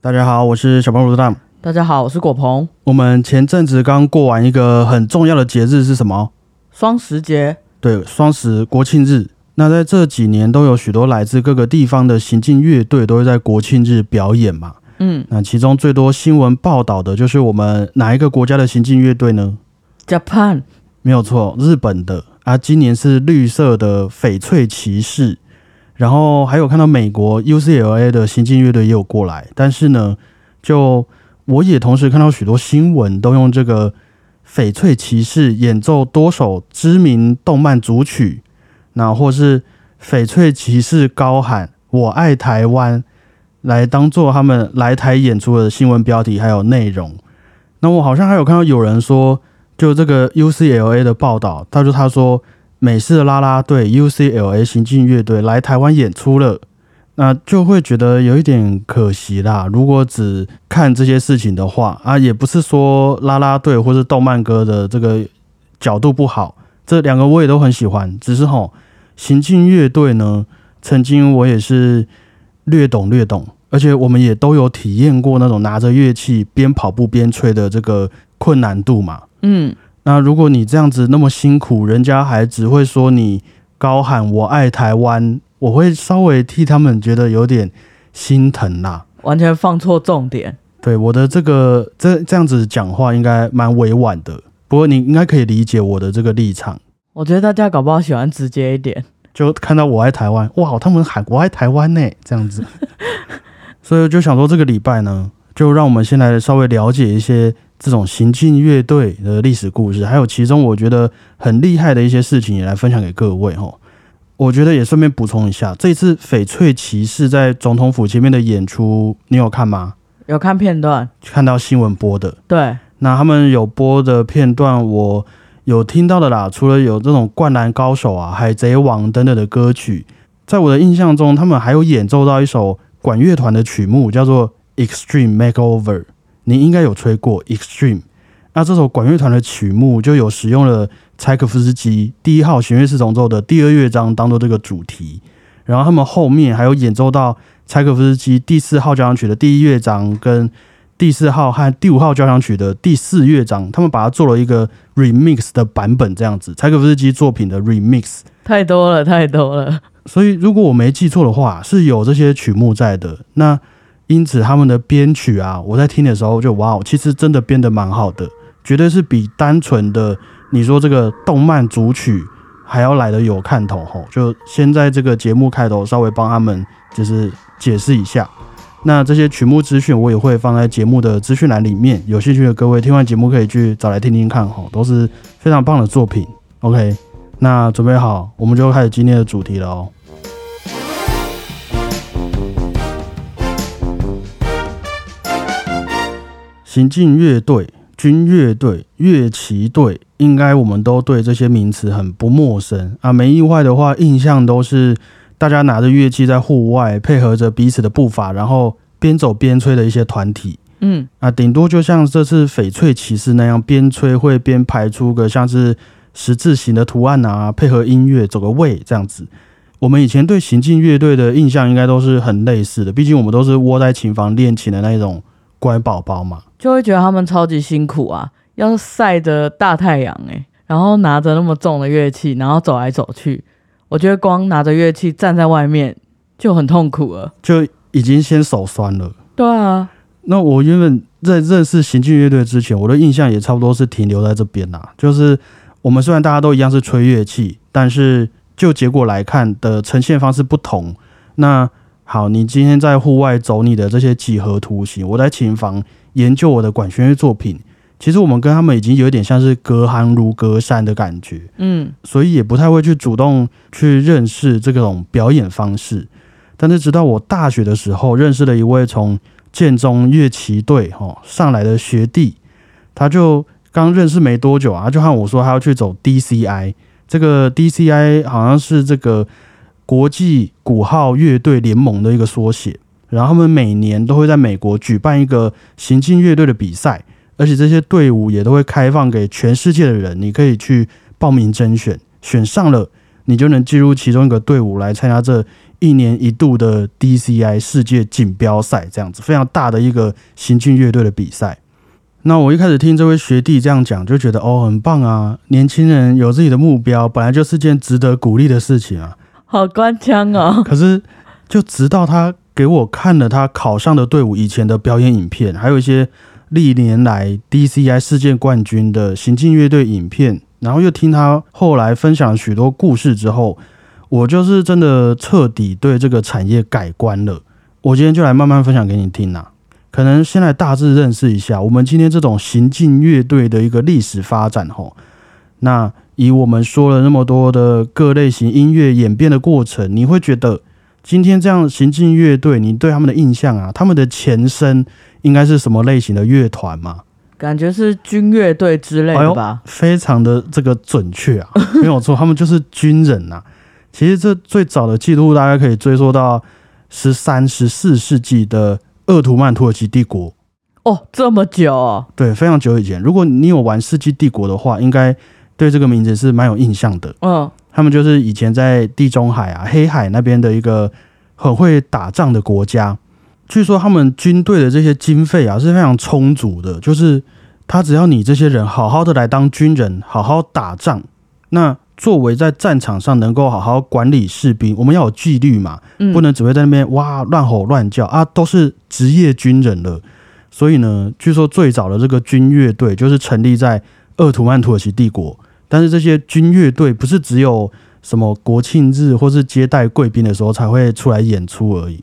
大家好，我是小胖卤蛋。大家好，我是果鹏。我们前阵子刚过完一个很重要的节日是什么？双十节。对，双十国庆日。那在这几年都有许多来自各个地方的行进乐队都会在国庆日表演嘛。嗯那其中最多新闻报道的就是我们哪一个国家的行进乐队呢？，Japan。没有错，日本的啊，今年是绿色的翡翠骑士，然后还有看到美国 UCLA 的行进乐队也有过来，但是呢，就我也同时看到许多新闻都用这个翡翠骑士演奏多首知名动漫组曲，那或是翡翠骑士高喊“我爱台湾”来当做他们来台演出的新闻标题还有内容。那我好像还有看到有人说。就这个 UCLA 的报道，他就他说美式拉拉队 UCLA 行进乐队来台湾演出了，那就会觉得有一点可惜啦。如果只看这些事情的话啊，也不是说拉拉队或是动漫歌的这个角度不好，这两个我也都很喜欢，只是吼行进乐队呢，曾经我也是略懂略懂，而且我们也都有体验过那种拿着乐器边跑步边吹的这个困难度嘛。嗯，那如果你这样子那么辛苦，人家还只会说你高喊“我爱台湾”，我会稍微替他们觉得有点心疼啦。完全放错重点。对我的这个这这样子讲话应该蛮委婉的，不过你应该可以理解我的这个立场。我觉得大家搞不好喜欢直接一点。就看到“我爱台湾”，哇，他们喊“我爱台湾”呢，这样子。所以就想说，这个礼拜呢，就让我们先来稍微了解一些。这种行进乐队的历史故事，还有其中我觉得很厉害的一些事情，也来分享给各位哈。我觉得也顺便补充一下，这次翡翠骑士在总统府前面的演出，你有看吗？有看片段，看到新闻播的。对，那他们有播的片段，我有听到的啦。除了有这种《灌篮高手》啊、《海贼王》等等的歌曲，在我的印象中，他们还有演奏到一首管乐团的曲目，叫做《Extreme Makeover》。你应该有吹过 Extreme，那这首管乐团的曲目就有使用了柴可夫斯基第一号弦乐四重奏的第二乐章当做这个主题，然后他们后面还有演奏到柴可夫斯基第四号交响曲的第一乐章跟第四号和第五号交响曲的第四乐章，他们把它做了一个 remix 的版本，这样子柴可夫斯基作品的 remix 太多了，太多了。所以如果我没记错的话，是有这些曲目在的。那因此，他们的编曲啊，我在听的时候就哇哦，其实真的编得蛮好的，绝对是比单纯的你说这个动漫主曲还要来的有看头吼。就先在这个节目开头稍微帮他们就是解释一下，那这些曲目资讯我也会放在节目的资讯栏里面，有兴趣的各位听完节目可以去找来听听看吼，都是非常棒的作品。OK，那准备好，我们就开始今天的主题了哦。行进乐队、军乐队、乐旗队，应该我们都对这些名词很不陌生啊。没意外的话，印象都是大家拿着乐器在户外，配合着彼此的步伐，然后边走边吹的一些团体。嗯，啊，顶多就像这次翡翠骑士那样，边吹会边排出个像是十字形的图案啊，配合音乐走个位这样子。我们以前对行进乐队的印象应该都是很类似的，毕竟我们都是窝在琴房练琴的那种乖宝宝嘛。就会觉得他们超级辛苦啊，要晒着大太阳哎、然后拿着那么重的乐器，然后走来走去。我觉得光拿着乐器站在外面就很痛苦了。就已经先手酸了。对啊，那我原本在认识行进乐队之前，我的印象也差不多是停留在这边啦。就是我们虽然大家都一样是吹乐器，但是就结果来看的呈现方式不同。那好，你今天在户外走你的这些几何图形，我在琴房研究我的管弦乐作品。其实我们跟他们已经有点像是隔行如隔山的感觉。嗯，所以也不太会去主动去认识这种表演方式。但是直到我大学的时候，认识了一位从建中乐旗队哦上来的学弟，他就刚认识没多久啊，他就和我说他要去走 DCI。这个 DCI 好像是这个国际鼓号乐队联盟的一个缩写，然后他们每年都会在美国举办一个行进乐队的比赛，而且这些队伍也都会开放给全世界的人，你可以去报名甄选，选上了你就能进入其中一个队伍来参加这一年一度的 DCI 世界锦标赛，这样子非常大的一个行进乐队的比赛。那我一开始听这位学弟这样讲，就觉得哦，很棒啊！年轻人有自己的目标，本来就是件值得鼓励的事情啊。好官腔哦！可是，就直到他给我看了他考上的队伍以前的表演影片，还有一些历年来 DCI 世界冠军的行进乐队影片，然后又听他后来分享许多故事之后，我就是真的彻底对这个产业改观了。我今天就来慢慢分享给你听呐。可能先来大致认识一下我们今天这种行进乐队的一个历史发展吼。那以我们说了那么多的各类型音乐演变的过程，你会觉得今天这样行进乐队，你对他们的印象啊，他们的前身应该是什么类型的乐团吗？感觉是军乐队之类的吧？非常的这个准确啊，没有错，他们就是军人呐。其实这最早的记录大概可以追溯到十三、十四世纪的。鄂图曼土耳其帝国哦，这么久哦，对，非常久以前。如果你有玩《世纪帝国》的话，应该对这个名字是蛮有印象的。嗯，他们就是以前在地中海啊、黑海那边的一个很会打仗的国家。据说他们军队的这些经费啊是非常充足的，就是他只要你这些人好好的来当军人，好好打仗，那。作为在战场上能够好好管理士兵，我们要有纪律嘛，不能只会在那边哇乱吼乱叫啊，都是职业军人了。所以呢，据说最早的这个军乐队就是成立在鄂图曼土耳其帝国，但是这些军乐队不是只有什么国庆日或是接待贵宾的时候才会出来演出而已。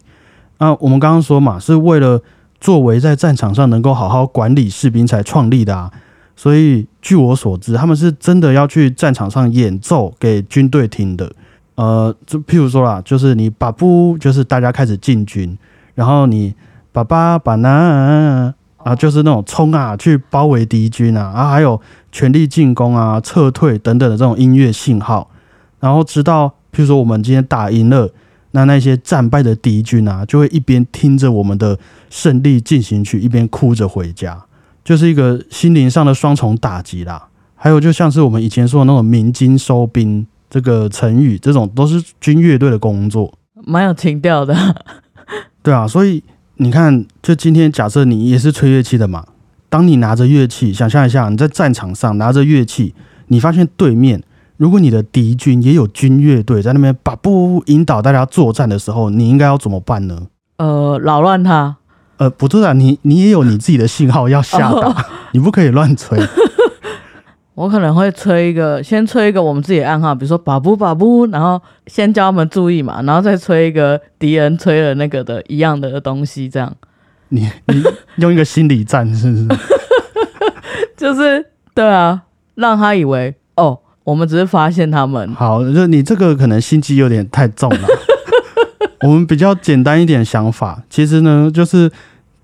那我们刚刚说嘛，是为了作为在战场上能够好好管理士兵才创立的啊。所以，据我所知，他们是真的要去战场上演奏给军队听的。呃，就譬如说啦，就是你把布，就是大家开始进军，然后你把巴把那啊，就是那种冲啊，去包围敌军啊，啊，还有全力进攻啊、撤退等等的这种音乐信号。然后直到譬如说我们今天打赢了，那那些战败的敌军啊，就会一边听着我们的胜利进行曲，一边哭着回家。就是一个心灵上的双重打击啦，还有就像是我们以前说的那种鸣金收兵这个成语，这种都是军乐队的工作，蛮有情调的。对啊，所以你看，就今天假设你也是吹乐器的嘛，当你拿着乐器，想象一下你在战场上拿着乐器，你发现对面如果你的敌军也有军乐队在那边把不引导大家作战的时候，你应该要怎么办呢？呃，扰乱他。呃，不是啊，你你也有你自己的信号要下 达，你不可以乱吹。我可能会吹一个，先吹一个我们自己的暗号，比如说“把布把布”，然后先叫他们注意嘛，然后再吹一个敌人吹了那个的一样的东西，这样。你你 用一个心理战是不是？就是对啊，让他以为哦，我们只是发现他们。好，就你这个可能心机有点太重了。我们比较简单一点想法，其实呢，就是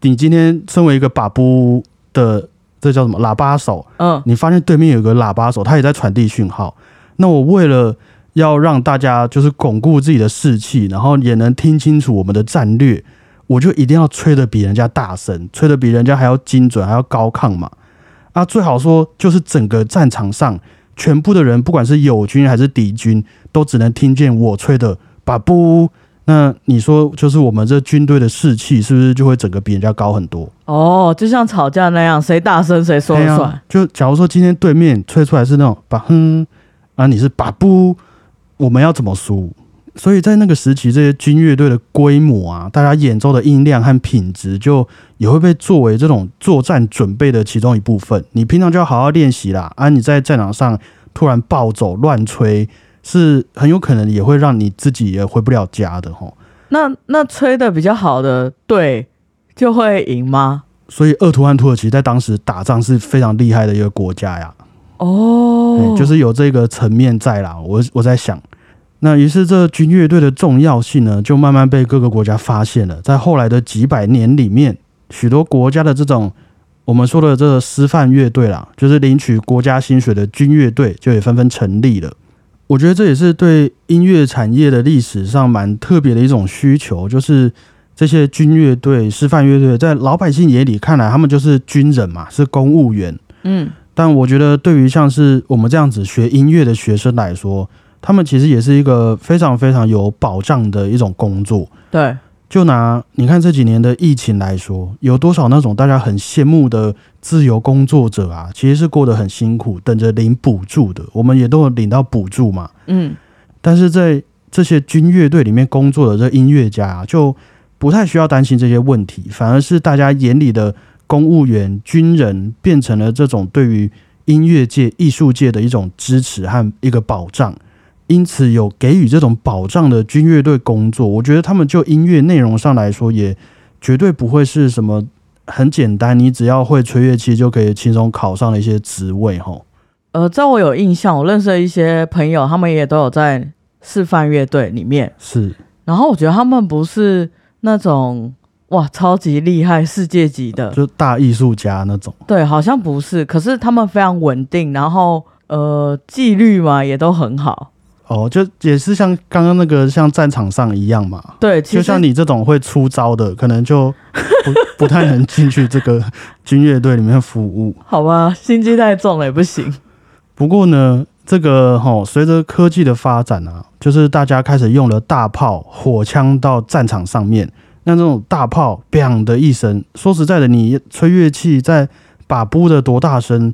你今天身为一个把布的，这叫什么喇叭手？嗯，你发现对面有个喇叭手，他也在传递讯号。那我为了要让大家就是巩固自己的士气，然后也能听清楚我们的战略，我就一定要吹得比人家大声，吹得比人家还要精准，还要高亢嘛。啊，最好说就是整个战场上全部的人，不管是友军还是敌军，都只能听见我吹的把布。那你说，就是我们这军队的士气是不是就会整个比人家高很多？哦，就像吵架那样，谁大声谁说了算。就假如说今天对面吹出来是那种把哼，啊，你是把不，我们要怎么输？所以在那个时期，这些军乐队的规模啊，大家演奏的音量和品质，就也会被作为这种作战准备的其中一部分。你平常就要好好练习啦，啊，你在战场上突然暴走乱吹。是很有可能也会让你自己也回不了家的吼。那那吹的比较好的队就会赢吗？所以鄂图曼土耳其在当时打仗是非常厉害的一个国家呀。哦，就是有这个层面在啦。我我在想，那于是这军乐队的重要性呢，就慢慢被各个国家发现了。在后来的几百年里面，许多国家的这种我们说的这个师范乐队啦，就是领取国家薪水的军乐队，就也纷纷成立了。我觉得这也是对音乐产业的历史上蛮特别的一种需求，就是这些军乐队、师范乐队，在老百姓眼里看来，他们就是军人嘛，是公务员。嗯，但我觉得对于像是我们这样子学音乐的学生来说，他们其实也是一个非常非常有保障的一种工作。对，就拿你看这几年的疫情来说，有多少那种大家很羡慕的自由工作者啊，其实是过得很辛苦，等着领补助的。我们也都有领到补助嘛。嗯，但是在这些军乐队里面工作的这音乐家啊，就不太需要担心这些问题，反而是大家眼里的公务员、军人变成了这种对于音乐界、艺术界的一种支持和一个保障。因此，有给予这种保障的军乐队工作，我觉得他们就音乐内容上来说，也绝对不会是什么很简单，你只要会吹乐器就可以轻松考上的一些职位。吼，呃，在我有印象，我认识的一些朋友，他们也都有在示范乐队里面，是，然后我觉得他们不是那种哇超级厉害、世界级的，就大艺术家那种。对，好像不是，可是他们非常稳定，然后呃纪律嘛也都很好。哦，就也是像刚刚那个像战场上一样嘛。对，就像你这种会出招的，可能就不 不太能进去这个军乐队里面服务。好吧，心机太重了也不行。不过呢，这个哈、随着科技的发展啊，就是大家开始用了大炮、火枪到战场上面。那这种大炮 “bang” 的一声，说实在的，你吹乐器在把布的多大声，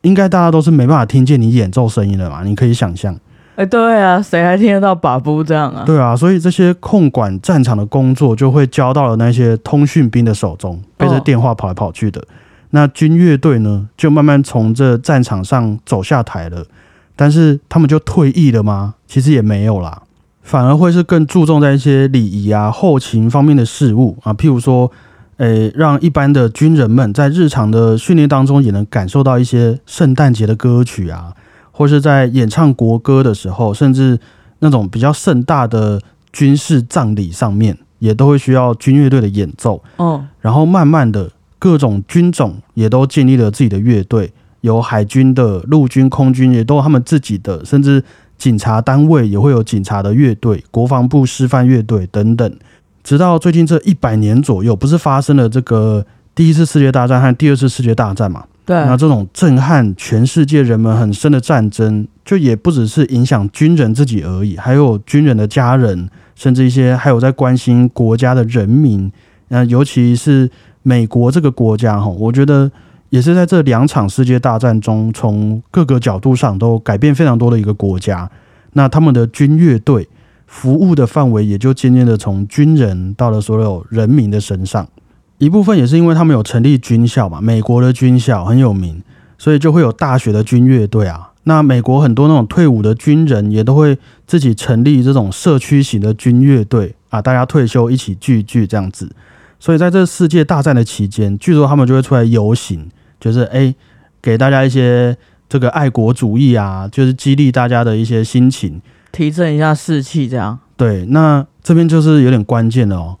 应该大家都是没办法听见你演奏声音的嘛。你可以想象。哎，对啊，谁还听得到把布这样啊？对啊，所以这些控管战场的工作就会交到了那些通讯兵的手中，背着电话跑来跑去的。那军乐队呢，就慢慢从这战场上走下台了。但是他们就退役了吗？其实也没有啦，反而会是更注重在一些礼仪啊、后勤方面的事物啊，譬如说，诶，让一般的军人们在日常的训练当中也能感受到一些圣诞节的歌曲啊。或是在演唱国歌的时候，甚至那种比较盛大的军事葬礼上面，也都会需要军乐队的演奏。哦，然后慢慢的，各种军种也都建立了自己的乐队，有海军的、陆军、空军也都有他们自己的，甚至警察单位也会有警察的乐队、国防部示范乐队等等。直到最近这一百年左右，不是发生了这个第一次世界大战和第二次世界大战嘛？对，那这种震撼全世界人们很深的战争，就也不只是影响军人自己而已，还有军人的家人，甚至一些还有在关心国家的人民。那尤其是美国这个国家，哈，我觉得也是在这两场世界大战中，从各个角度上都改变非常多的一个国家。那他们的军乐队服务的范围，也就渐渐的从军人到了所有人民的身上。一部分也是因为他们有成立军校嘛，美国的军校很有名，所以就会有大学的军乐队啊。那美国很多那种退伍的军人也都会自己成立这种社区型的军乐队啊，大家退休一起聚聚这样子。所以在这世界大战的期间，据说他们就会出来游行，就是诶给大家一些这个爱国主义啊，就是激励大家的一些心情。提振一下士气，这样。对，那这边就是有点关键了哦。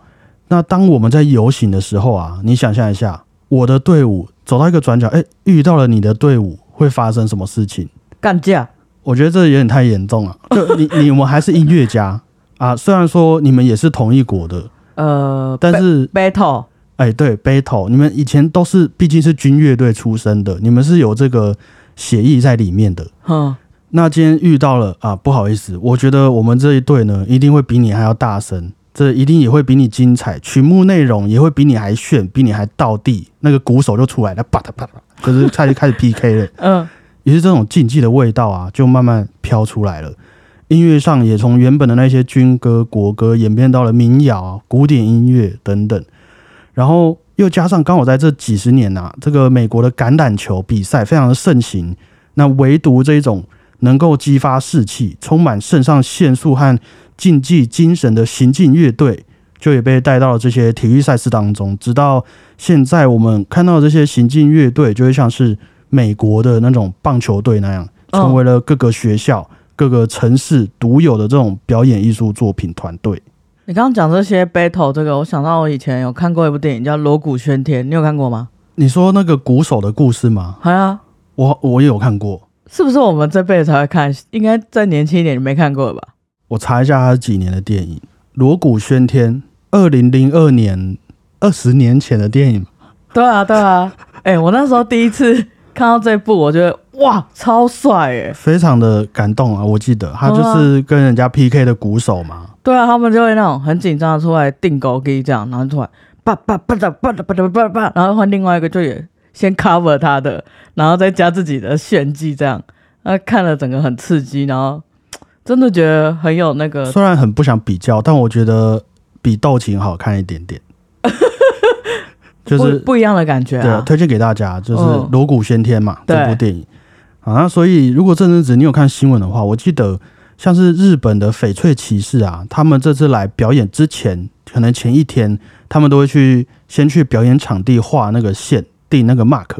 那当我们在游行的时候啊，你想象一下，我的队伍走到一个转角，哎，遇到了你的队伍，会发生什么事情？干架。我觉得这有点太严重了。就你你们还是音乐家啊，虽然说你们也是同一国的，呃，但是 battle，哎，对 battle，你们以前都是毕竟是军乐队出身的，你们是有这个协议在里面的。嗯，那今天遇到了啊，不好意思，我觉得我们这一队呢，一定会比你还要大声。这一定也会比你精彩，曲目内容也会比你还炫，比你还到地，那个鼓手就出来了，啪嗒啪嗒，就是开始开始 PK 了。嗯，也是这种竞技的味道啊，就慢慢飘出来了。音乐上也从原本的那些军歌、国歌演变到了民谣、古典音乐等等，然后又加上刚好在这几十年呐、这个美国的橄榄球比赛非常的盛行，那唯独这一种能够激发士气、充满肾上腺素和竞技精神的行进乐队，就也被带到了这些体育赛事当中。直到现在，我们看到的这些行进乐队，就会像是美国的那种棒球队那样，嗯成为了各个学校、各个城市独有的这种表演艺术作品团队。你刚刚讲这些 battle 这个，我想到我以前有看过一部电影叫《锣鼓喧天》，你有看过吗？你说那个鼓手的故事吗？好呀，我我也有看过，是不是我们这辈子才会看？应该再年轻一点，你没看过吧？我查一下它是几年的电影，《锣鼓喧天》，二零零二年，二十年前的电影。对啊，对啊。哎、我那时候第一次看到这部，我觉得哇，超帅哎！非常的感动啊！我记得他就是跟人家 PK 的鼓手嘛。对啊，他们就会那种很紧张的出来定高给这样，然后突然叭叭叭的叭的叭的叭叭，然后换另外一个就也先 cover 他的，然后再加自己的炫技这样，那看了整个很刺激，然后 真的觉得很有那个。虽然很不想比较，但我觉得比斗琴好看一点点。就是不一样的感觉啊！推荐给大家，就是《锣鼓喧天》嘛，这部电影。啊，所以如果这阵子你有看新闻的话，我记得像是日本的翡翠骑士啊，他们这次来表演之前，可能前一天他们都会去先去表演场地画那个线，定那个 mark。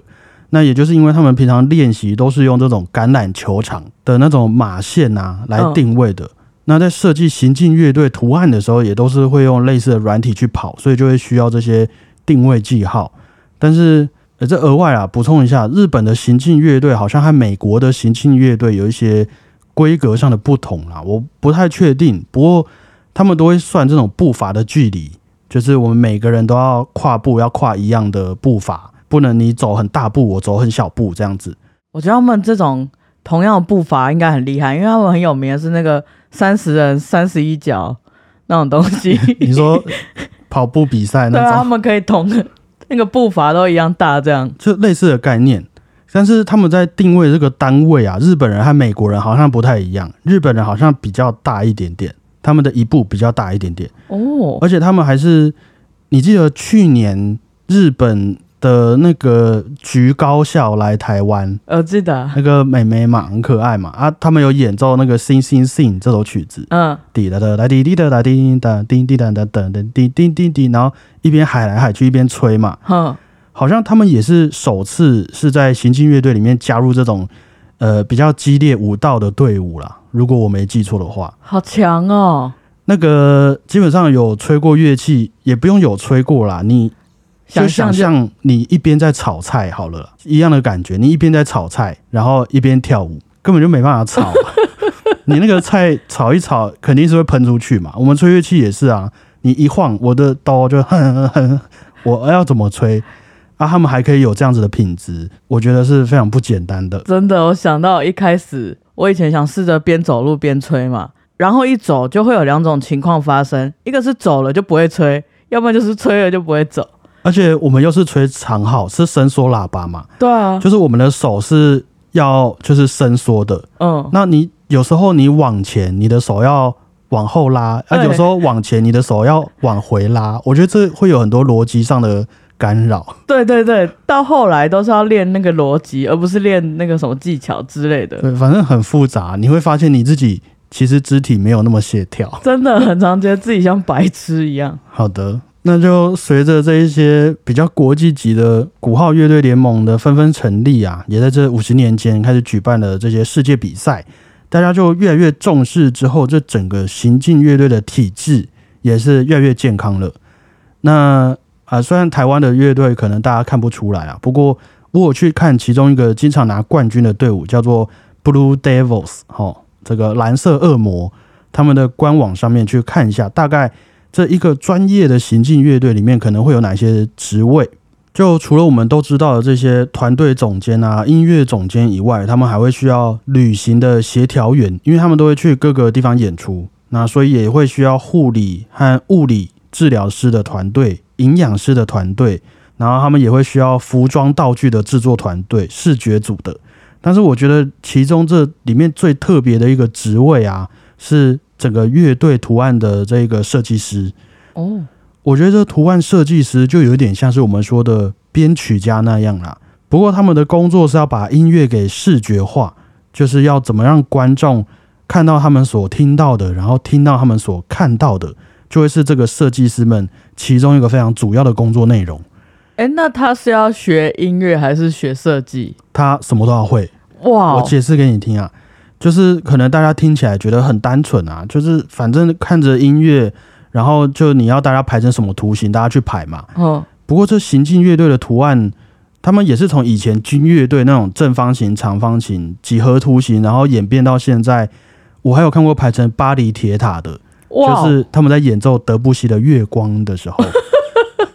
那也就是因为他们平常练习都是用这种橄榄球场的那种马线啊来定位的。那在设计行进乐队图案的时候，也都是会用类似的软体去跑，所以就会需要这些。定位记号，但是呃，这额外啊补充一下，日本的行进乐队好像和美国的行进乐队有一些规格上的不同啦，我不太确定。不过他们都会算这种步伐的距离，就是我们每个人都要跨步要跨一样的步伐，不能你走很大步，我走很小步这样子。我觉得他们这种同样的步伐应该很厉害，因为他们很有名的是那个三十人三十一脚那种东西。你说？跑步比赛那种，他们可以同那个步伐都一样大，这样就类似的概念。但是他们在定位这个单位啊，日本人和美国人好像不太一样。日本人好像比较大一点点，他们的一步比较大一点点哦。而且他们还是，你记得去年日本。的那个菊高校来台湾，我记得那个美眉嘛，很可爱嘛。啊，他们有演奏那个《Sing Sing Sing》这首曲子，嗯，滴答答答滴滴答答滴答滴滴答答等等滴滴滴滴，然后一边海来海去一边吹嘛，嗯，好像他们也是首次是在行进乐队里面加入这种呃比较激烈舞蹈的队伍啦，如果我没记错的话，好强哦，那个基本上有吹过乐器，也不用有吹过啦，你。就想象你一边在炒菜好了，一样的感觉。你一边在炒菜，然后一边跳舞，根本就没办法炒。你那个菜炒一炒，肯定是会喷出去嘛。我们吹乐器也是啊，你一晃，我的刀就哼哼，我要怎么吹啊？他们还可以有这样子的品质，我觉得是非常不简单的。真的，我想到一开始，我以前想试着边走路边吹嘛，然后一走就会有两种情况发生，一个是走了就不会吹，要不然就是吹了就不会走。而且我们又是吹长号，是伸缩喇叭嘛？对啊，就是我们的手是要就是伸缩的。嗯，那你有时候你往前，你的手要往后拉；啊，有时候往前，你的手要往回拉。我觉得这会有很多逻辑上的干扰。对对对，到后来都是要练那个逻辑，而不是练那个什么技巧之类的。对，反正很复杂。你会发现你自己其实肢体没有那么协调，真的很常觉得自己像白痴一样。好的。那就随着这一些比较国际级的鼓号乐队联盟的纷纷成立啊，也在这五十年间开始举办了这些世界比赛，大家就越来越重视。之后，这整个行进乐队的体制也是越来越健康了。那啊，虽然台湾的乐队可能大家看不出来啊，不过我去看其中一个经常拿冠军的队伍，叫做 Blue Devils，哈，这个蓝色恶魔，他们的官网上面去看一下，大概。这一个专业的行进乐队里面可能会有哪些职位？就除了我们都知道的这些团队总监啊、音乐总监以外，他们还会需要旅行的协调员，因为他们都会去各个地方演出，那所以也会需要护理和物理治疗师的团队、营养师的团队，然后他们也会需要服装道具的制作团队、视觉组的。但是我觉得其中这里面最特别的一个职位啊，是。整个乐队图案的这个设计师哦，我觉得这图案设计师就有点像是我们说的编曲家那样啦。不过他们的工作是要把音乐给视觉化，就是要怎么让观众看到他们所听到的，然后听到他们所看到的，就会是这个设计师们其中一个非常主要的工作内容。哎，那他是要学音乐还是学设计？他什么都要会哇！我解释给你听啊。就是可能大家听起来觉得很单纯啊，就是反正看着音乐，然后就你要大家排成什么图形，大家去排嘛。嗯。不过这行进乐队的图案，他们也是从以前军乐队那种正方形、长方形、几何图形，然后演变到现在。我还有看过排成巴黎铁塔的，就是他们在演奏德布西的《月光》的时候，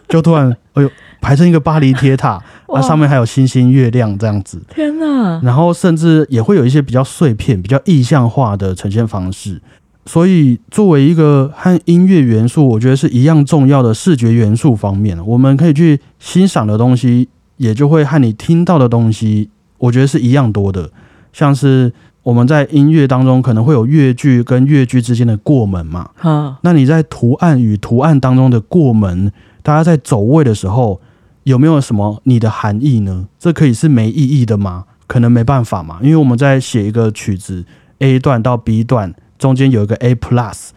就突然 哎呦。排成一个巴黎铁塔，那啊，上面还有星星、月亮这样子。天哪，然后甚至也会有一些比较碎片、比较意象化的呈现方式。所以，作为一个和音乐元素，我觉得是一样重要的视觉元素方面，我们可以去欣赏的东西，也就会和你听到的东西，我觉得是一样多的。像是我们在音乐当中可能会有乐句跟乐句之间的过门嘛，哈，那你在图案与图案当中的过门，大家在走位的时候，有没有什么你的含义呢？这可以是没意义的吗？可能没办法嘛，因为我们在写一个曲子 A 段到 B 段中间有一个 A plus，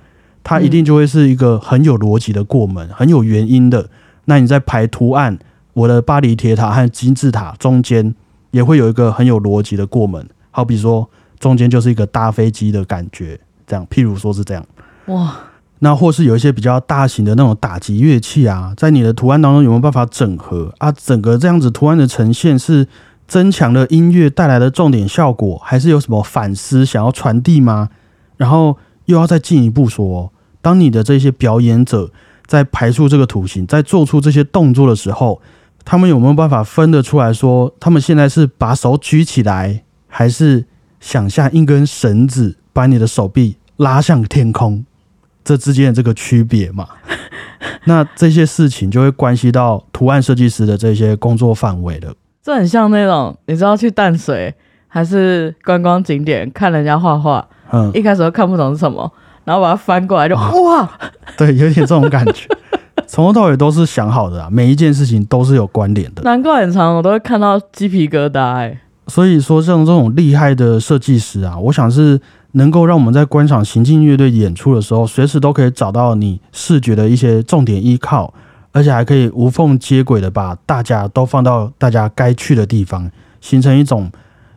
它一定就会是一个很有逻辑的过门，很有原因的。那你在排图案，我的巴黎铁塔和金字塔中间也会有一个很有逻辑的过门，好比说中间就是一个搭飞机的感觉，这样，譬如说是这样。哇，那或是有一些比较大型的那种打击乐器啊，在你的图案当中有没有办法整合啊？整个这样子图案的呈现是增强了音乐带来的重点效果，还是有什么反思想要传递吗？然后又要再进一步说，当你的这些表演者在排出这个图形，在做出这些动作的时候，他们有没有办法分得出来说，他们现在是把手举起来，还是想象一根绳子把你的手臂拉向天空？这之间的这个区别嘛，那这些事情就会关系到图案设计师的这些工作范围了。这很像那种你知道去淡水还是观光景点看人家画画，嗯，一开始都看不懂是什么，然后把它翻过来就啊哇，对，有点这种感觉，从头到尾都是想好的啊，每一件事情都是有关联的。难怪很长我都会看到鸡皮疙瘩哎、所以说，像这种厉害的设计师啊，我想是能够让我们在观赏行进乐队演出的时候，随时都可以找到你视觉的一些重点依靠，而且还可以无缝接轨的把大家都放到大家该去的地方，形成一种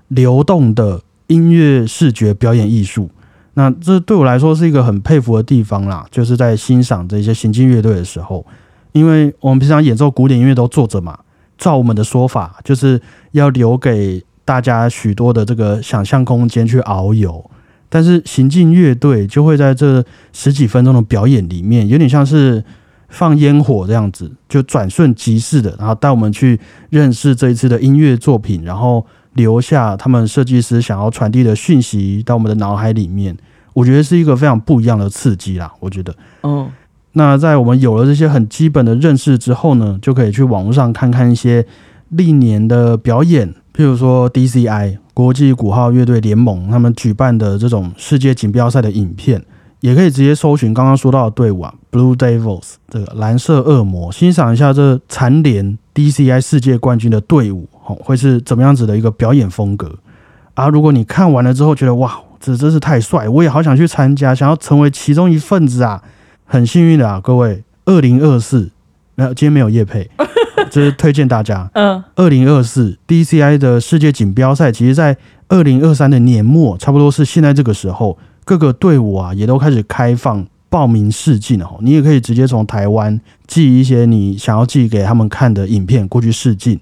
流动的音乐视觉表演艺术。那这对我来说是一个很佩服的地方啦，就是在欣赏这些行进乐队的时候，因为我们平常演奏古典音乐都坐着嘛，照我们的说法，就是要留给大家许多的这个想象空间去遨游。但是行进乐队就会在这十几分钟的表演里面，有点像是放烟火这样子，就转瞬即逝的，然后带我们去认识这一次的音乐作品，然后留下他们设计师想要传递的讯息到我们的脑海里面。我觉得是一个非常不一样的刺激啦，我觉得。嗯，那在我们有了这些很基本的认识之后呢，就可以去网络上看看一些历年的表演，譬如说 DCI 国际鼓号乐队联盟他们举办的这种世界锦标赛的影片，也可以直接搜寻刚刚说到的队伍啊，Blue Devils 这个蓝色恶魔，欣赏一下这蝉联 DCI 世界冠军的队伍，哦，会是怎么样子的一个表演风格啊？如果你看完了之后觉得哇，这真是太帅，我也好想去参加，想要成为其中一份子啊！很幸运的啊，各位，二零二四，没有，今天没有叶配，就是推荐大家，嗯，二零二四 DCI 的世界锦标赛，其实在二零二三的年末，差不多是现在这个时候，各个队伍啊也都开始开放报名试镜哦，你也可以直接从台湾寄一些你想要寄给他们看的影片过去试镜。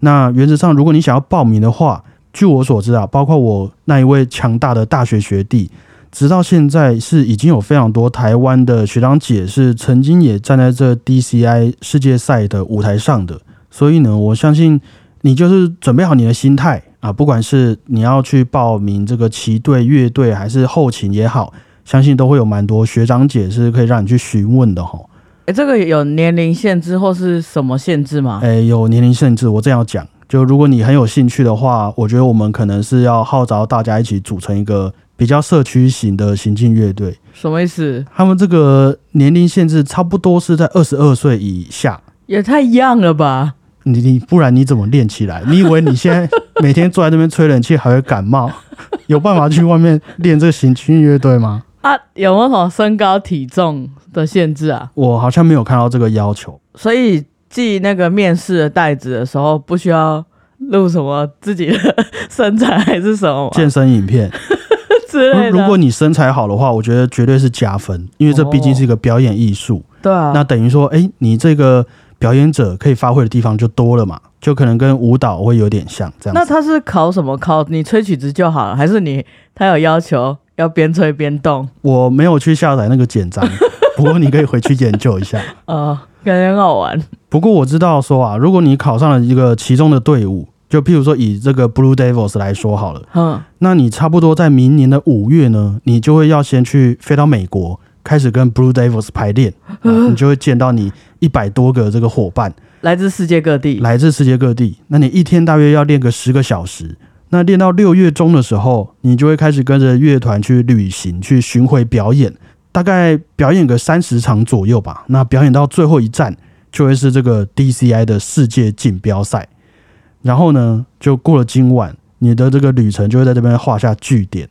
那原则上，如果你想要报名的话，据我所知啊，包括我那一位强大的大学学弟，直到现在是已经有非常多台湾的学长姐是曾经也站在这 DCI 世界赛的舞台上的，所以呢，我相信你就是准备好你的心态啊，不管是你要去报名这个旗队、乐队还是后勤也好，相信都会有蛮多学长姐是可以让你去询问的哈。哎、这个有年龄限制或是什么限制吗？诶，有年龄限制，我这样讲，就如果你很有兴趣的话，我觉得我们可能是要号召大家一起组成一个比较社区型的行进乐队。什么意思？他们这个年龄限制差不多是在二十二岁以下。也太 young 了吧！你你不然你怎么练起来？你以为你现在 每天坐在那边吹冷气还会感冒？有办法去外面练这个行进乐队吗？啊，有没有什么身高体重的限制啊？我好像没有看到这个要求。所以寄那个面试的袋子的时候，不需要录什么自己的 身材还是什么健身影片，之类的。如果你身材好的话，我觉得绝对是加分，因为这毕竟是一个表演艺术。对啊，那等于说，哎、你这个表演者可以发挥的地方就多了嘛，就可能跟舞蹈会有点像这样。那他是考什么？考你吹曲子就好了，还是你他有要求要边吹边动。我没有去下载那个简章，不过你可以回去研究一下。呃，感觉很好玩。不过我知道说啊，如果你考上了一个其中的队伍，就譬如说以这个 Blue Devils 来说好了，嗯，那你差不多在明年的五月呢，你就会要先去飞到美国，开始跟 Blue Devils 排练，嗯 你就会见到你一百多个这个伙伴，来自世界各地。来自世界各地。那你一天大约要练个十个小时。那练到六月中的时候，你就会开始跟着乐团去旅行，去巡回表演，大概表演个三十场左右吧。那表演到最后一站，就会是这个 DCI 的世界锦标赛。然后呢，就过了今晚，你的这个旅程就会在这边画下句点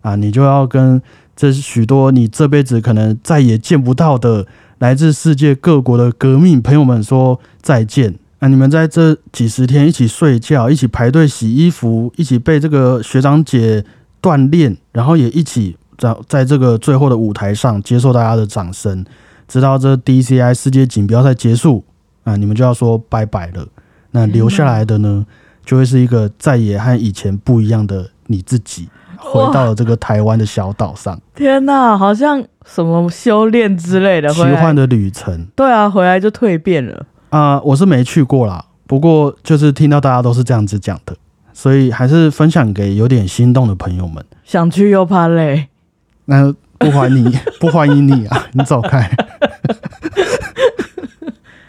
啊，你就要跟这许多你这辈子可能再也见不到的来自世界各国的革命朋友们说再见。啊！你们在这几十天一起睡觉，一起排队洗衣服，一起被这个学长姐锻炼，然后也一起在在这个最后的舞台上接受大家的掌声，直到这 DCI 世界锦标赛结束啊！你们就要说拜拜了。那留下来的呢，就会是一个再也和以前不一样的你自己，回到了这个台湾的小岛上，天哪，好像什么修炼之类的，奇幻的旅程对啊，回来就蜕变了。啊、我是没去过啦，不过就是听到大家都是这样子讲的，所以还是分享给有点心动的朋友们。想去又怕累，那不欢迎你，不欢迎你啊！你走开。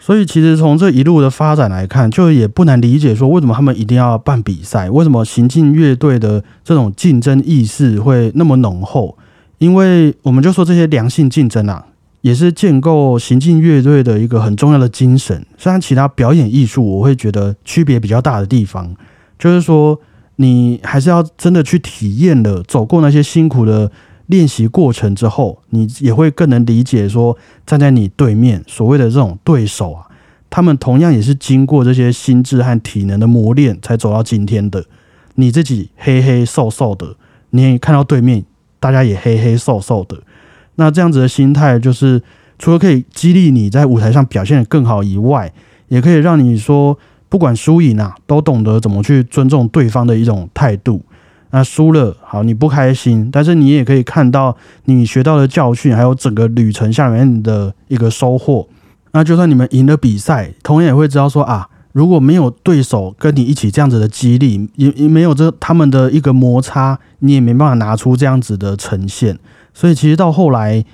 所以其实从这一路的发展来看，就也不难理解说，为什么他们一定要办比赛？为什么行进乐队的这种竞争意识会那么浓厚？因为我们就说这些良性竞争啊，也是建构行进乐队的一个很重要的精神。虽然其他表演艺术我会觉得区别比较大的地方，就是说你还是要真的去体验了，走过那些辛苦的练习过程之后，你也会更能理解说，站在你对面所谓的这种对手啊，他们同样也是经过这些心智和体能的磨练才走到今天的。你自己黑黑瘦瘦的，你也看到对面大家也黑黑瘦瘦的，那这样子的心态，就是除了可以激励你在舞台上表现得更好以外，也可以让你说，不管输赢啊，都懂得怎么去尊重对方的一种态度。那输了，好，你不开心，但是你也可以看到你学到的教训，还有整个旅程下面的一个收获。那就算你们赢了比赛，同样也会知道说啊，如果没有对手跟你一起这样子的激励，也也没有这他们的一个摩擦，你也没办法拿出这样子的呈现。所以其实到后来，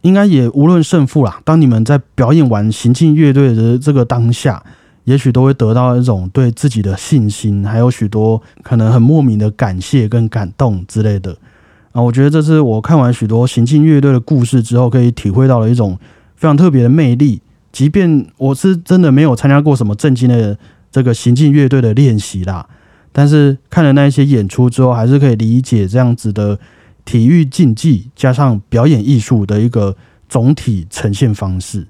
应该也无论胜负啦，当你们在表演完行进乐队的这个当下，也许都会得到一种对自己的信心，还有许多可能很莫名的感谢跟感动之类的。啊，我觉得这是我看完许多行进乐队的故事之后，可以体会到的一种非常特别的魅力。即便我是真的没有参加过什么正经的这个行进乐队的练习啦，但是看了那一些演出之后，还是可以理解这样子的体育竞技加上表演艺术的一个总体呈现方式。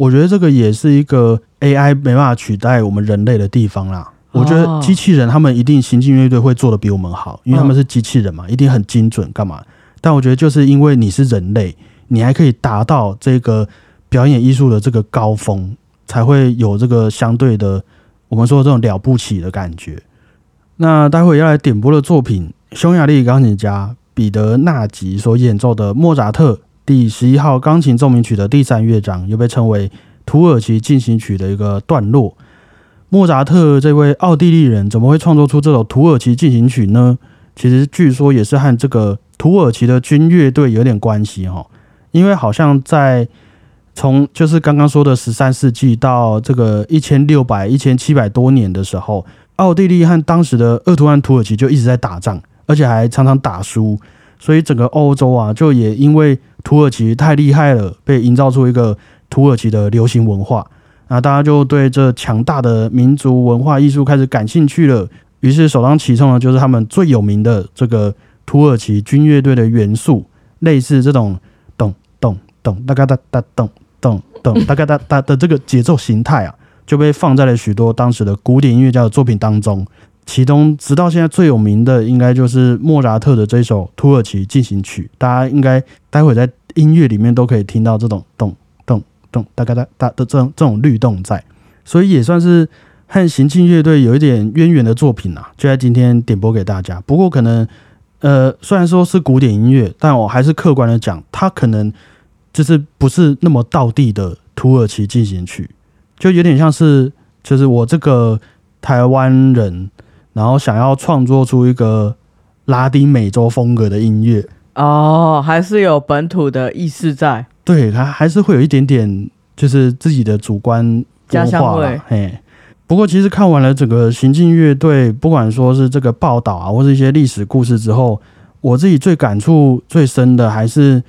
我觉得这个也是一个 AI 没办法取代我们人类的地方啦。我觉得机器人他们一定行进乐队会做的比我们好，因为他们是机器人嘛，一定很精准，干嘛？但我觉得就是因为你是人类，你还可以达到这个表演艺术的这个高峰，才会有这个相对的我们说的这种了不起的感觉。那待会要来点播的作品，匈牙利钢琴家彼得纳吉所演奏的莫扎特第十一号钢琴奏鸣曲的第三乐章，又被称为土耳其进行曲的一个段落。莫扎特这位奥地利人怎么会创作出这首土耳其进行曲呢？其实据说也是和这个土耳其的军乐队有点关系哈，因为好像在从就是刚刚说的十三世纪到这个一千六百、一千七百多年的时候，奥地利和当时的鄂图曼土耳其就一直在打仗，而且还常常打输，所以整个欧洲啊，就也因为土耳其太厉害了，被营造出一个土耳其的流行文化。那大家就对这强大的民族文化艺术开始感兴趣了。于是首当其冲的就是他们最有名的这个土耳其军乐队的元素，类似这种咚咚咚哒嘎哒哒咚咚咚哒嘎哒哒的这个节奏形态啊，就被放在了许多当时的古典音乐家的作品当中。其中直到现在最有名的，应该就是莫扎特的这首土耳其进行曲。大家应该待会在音乐里面都可以听到这种咚咚咚哒嘎哒哒的这种这种律动在，所以也算是和行进乐队有一点渊源的作品啊，就在今天点播给大家。不过可能呃，虽然说是古典音乐，但我还是客观的讲，它可能就是不是那么道地的土耳其进行曲，就有点像是就是我这个台湾人，然后想要创作出一个拉丁美洲风格的音乐，哦，还是有本土的意识在。对，他还是会有一点点就是自己的主观家乡味嘿。不过，其实看完了整个行进乐队，不管说是这个报道啊，或是一些历史故事之后，我自己最感触最深的还是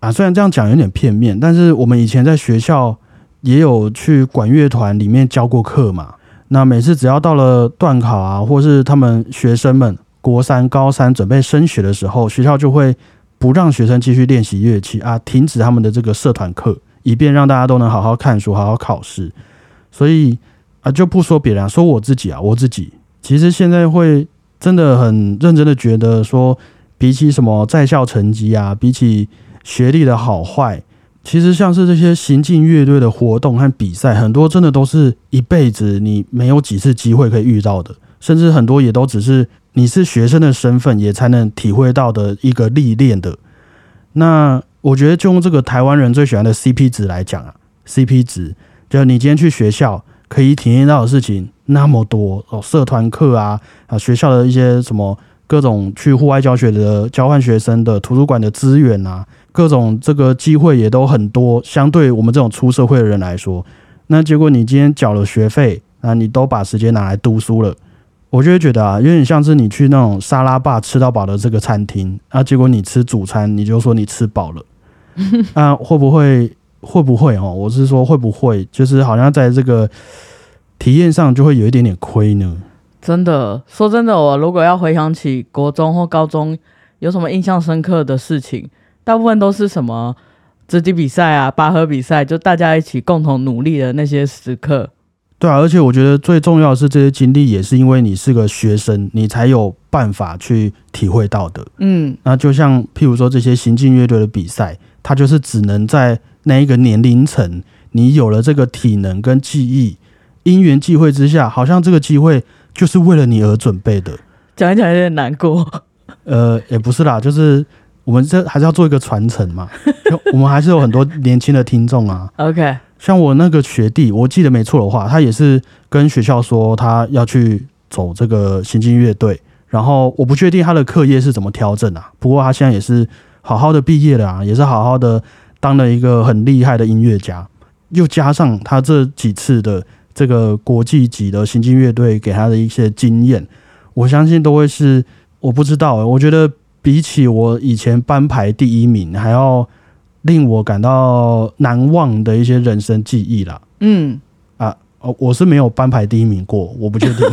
啊，虽然这样讲有点片面，但是我们以前在学校也有去管乐团里面教过课嘛。那每次只要到了段考啊，或是他们学生们国三、高三准备升学的时候，学校就会不让学生继续练习乐器啊，停止他们的这个社团课，以便让大家都能好好看书、好好考试。所以啊，就不说别人、啊，说我自己啊，我自己其实现在会真的很认真的觉得说，比起什么在校成绩啊，比起学历的好坏，其实像是这些行进乐队的活动和比赛，很多真的都是一辈子你没有几次机会可以遇到的，甚至很多也都只是你是学生的身份也才能体会到的一个历练的。那我觉得就用这个台湾人最喜欢的 CP 值来讲啊，CP 值，就是你今天去学校可以体验到的事情那么多哦，社团课啊啊，学校的一些什么各种去户外教学的交换学生的图书馆的资源啊，各种这个机会也都很多。相对我们这种出社会的人来说，那结果你今天缴了学费，啊，你都把时间拿来读书了。我就会觉得啊，有点像是你去那种沙拉霸吃到饱的这个餐厅啊，结果你吃主餐，你就说你吃饱了，那，会不会会不会哦？我是说会不会，就是好像在这个体验上就会有一点点亏呢？真的，说真的，我如果要回想起国中或高中有什么印象深刻的事情，大部分都是什么直击比赛啊、拔河比赛，就大家一起共同努力的那些时刻。对啊，而且我觉得最重要的是这些经历也是因为你是个学生，你才有办法去体会到的。嗯，那就像譬如说这些行进乐队的比赛，它就是只能在那一个年龄层，你有了这个体能跟记忆，因缘际会之下，好像这个机会就是为了你而准备的。讲一讲有点难过。呃，也不是啦，就是我们这还是要做一个传承嘛，就我们还是有很多年轻的听众啊。OK，像我那个学弟，我记得没错的话，他也是跟学校说他要去走这个行进乐队，然后我不确定他的课业是怎么调整啊。不过他现在也是好好的毕业了啊，也是好好的当了一个很厉害的音乐家，又加上他这几次的这个国际级的行进乐队给他的一些经验，我相信都会是我不知道欸，我觉得比起我以前班排第一名还要令我感到难忘的一些人生记忆啦。嗯，啊哦，我是没有班排第一名过，我不确定，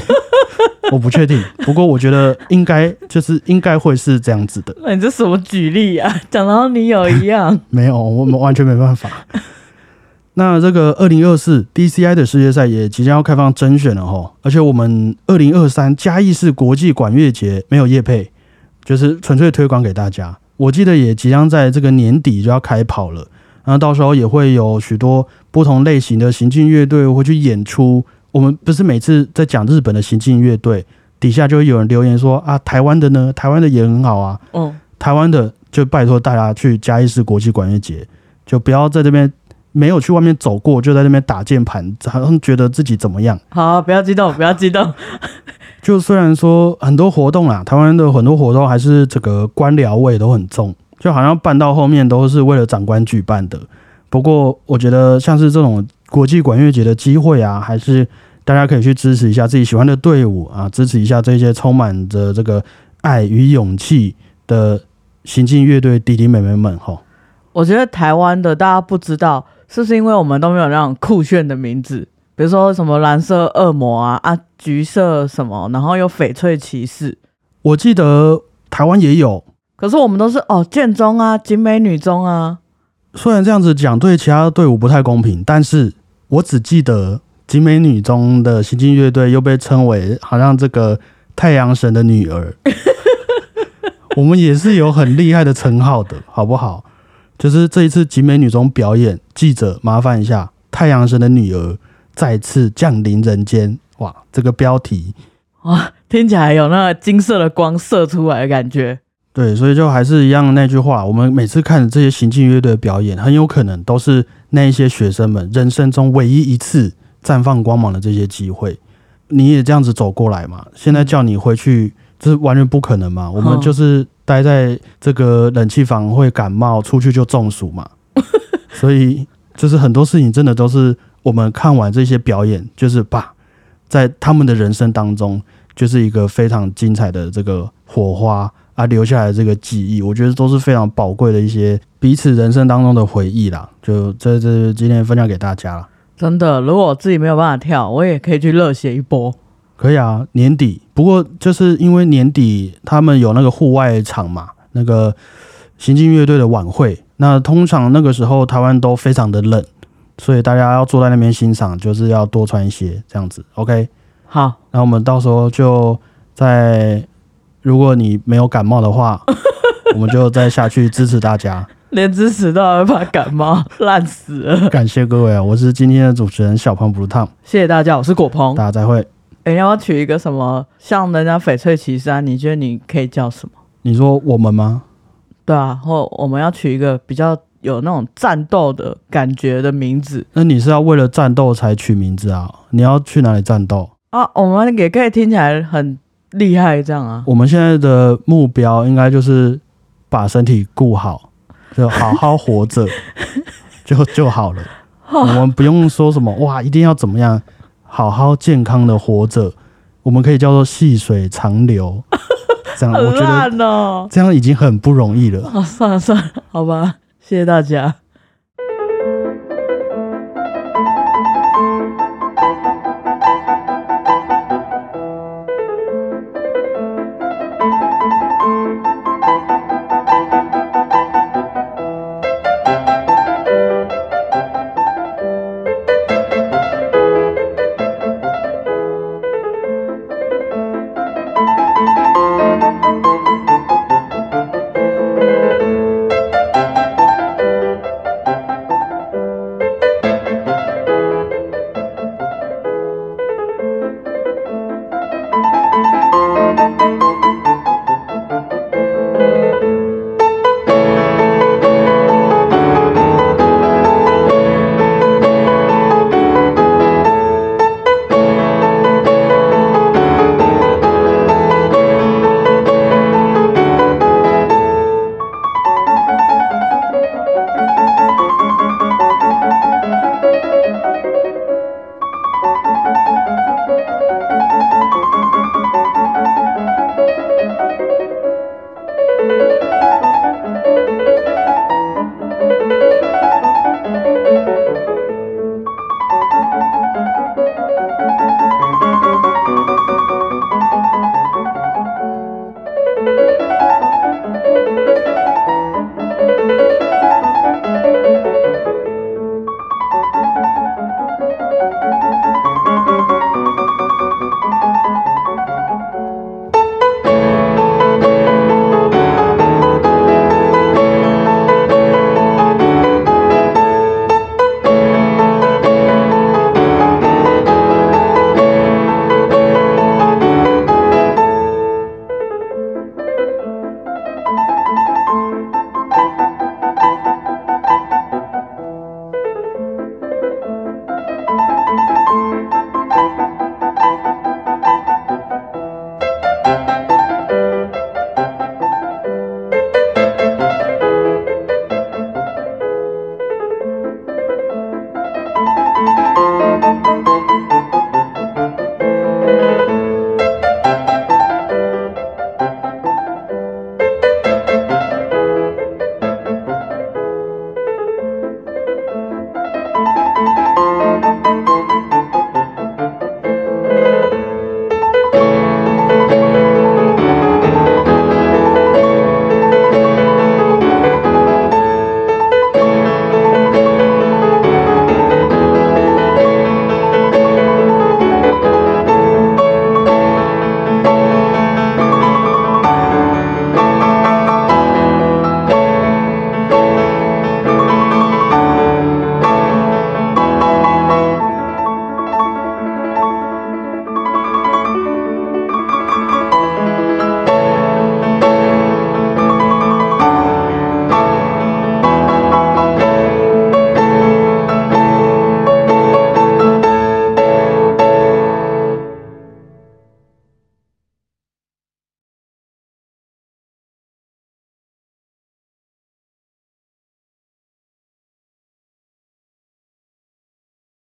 我不确定。不过我觉得应该就是应该会是这样子的。那你这什么举例啊？讲到你有一样。没有，我们完全没办法。那这个二零二四 DCI 的世界赛也即将要开放甄选了哈，而且我们二零二三嘉义市国际管乐节没有业配，就是纯粹推广给大家。我记得也即将在这个年底就要开跑了，那到时候也会有许多不同类型的行进乐队会去演出。我们不是每次在讲日本的行进乐队，底下就会有人留言说啊，台湾的呢，台湾的也很好啊，嗯，台湾的就拜托大家去嘉义市国际管乐节，就不要在这边没有去外面走过，就在那边打键盘，好像觉得自己怎么样。好，不要激动，不要激动。就虽然说很多活动啊，台湾的很多活动还是这个官僚味都很重，就好像办到后面都是为了长官举办的。不过我觉得像是这种国际管乐节的机会啊，还是大家可以去支持一下自己喜欢的队伍啊，支持一下这些充满着这个爱与勇气的行进乐队弟弟妹妹们哈。我觉得台湾的大家不知道，是不是因为我们都没有那种酷炫的名字？比如说什么蓝色恶魔啊啊，橘色什么，然后有翡翠骑士。我记得台湾也有，可是我们都是哦，建中啊，景美女中啊。虽然这样子讲对其他队伍不太公平，但是我只记得景美女中的行进乐队又被称为好像这个太阳神的女儿，我们也是有很厉害的称号的，好不好？就是这一次景美女中表演，记者麻烦一下，太阳神的女儿再次降临人间，哇，这个标题哇，听起来有那金色的光射出来的感觉。对，所以就还是一样那句话，我们每次看这些行进乐队的表演，很有可能都是那一些学生们人生中唯一一次绽放光芒的这些机会。你也这样子走过来嘛？现在叫你回去，这是完全不可能嘛？我们就是待在这个冷气房会感冒，出去就中暑嘛。所以就是很多事情真的都是我们看完这些表演，就是把在他们的人生当中，就是一个非常精彩的这个火花啊，留下来这个记忆，我觉得都是非常宝贵的一些彼此人生当中的回忆啦。就这这今天分享给大家了。真的，如果我自己没有办法跳，我也可以去热血一波。可以啊，年底。不过就是因为年底他们有那个户外场嘛，那个行进乐队的晚会。那通常那个时候台湾都非常的冷，所以大家要坐在那边欣赏，就是要多穿一些这样子。OK，好，那我们到时候就在，如果你没有感冒的话，我们就再下去支持大家。连支持都会怕感冒，烂死了。感谢各位啊，我是今天的主持人小胖不烫，谢谢大家，我是果鹏，大家再会。哎，要不要取一个什么像人家翡翠奇山？你觉得你可以叫什么？你说我们吗？对啊，或我们要取一个比较有那种战斗的感觉的名字。那你是要为了战斗才取名字啊？你要去哪里战斗啊？我们也可以听起来很厉害，这样啊？我们现在的目标应该就是把身体顾好，就好好活着，就就好了。我们不用说什么哇，一定要怎么样，好好健康的活着。我们可以叫做细水长流。这样我觉得这样已经很不容易了。哦，算了算了，好吧，谢谢大家。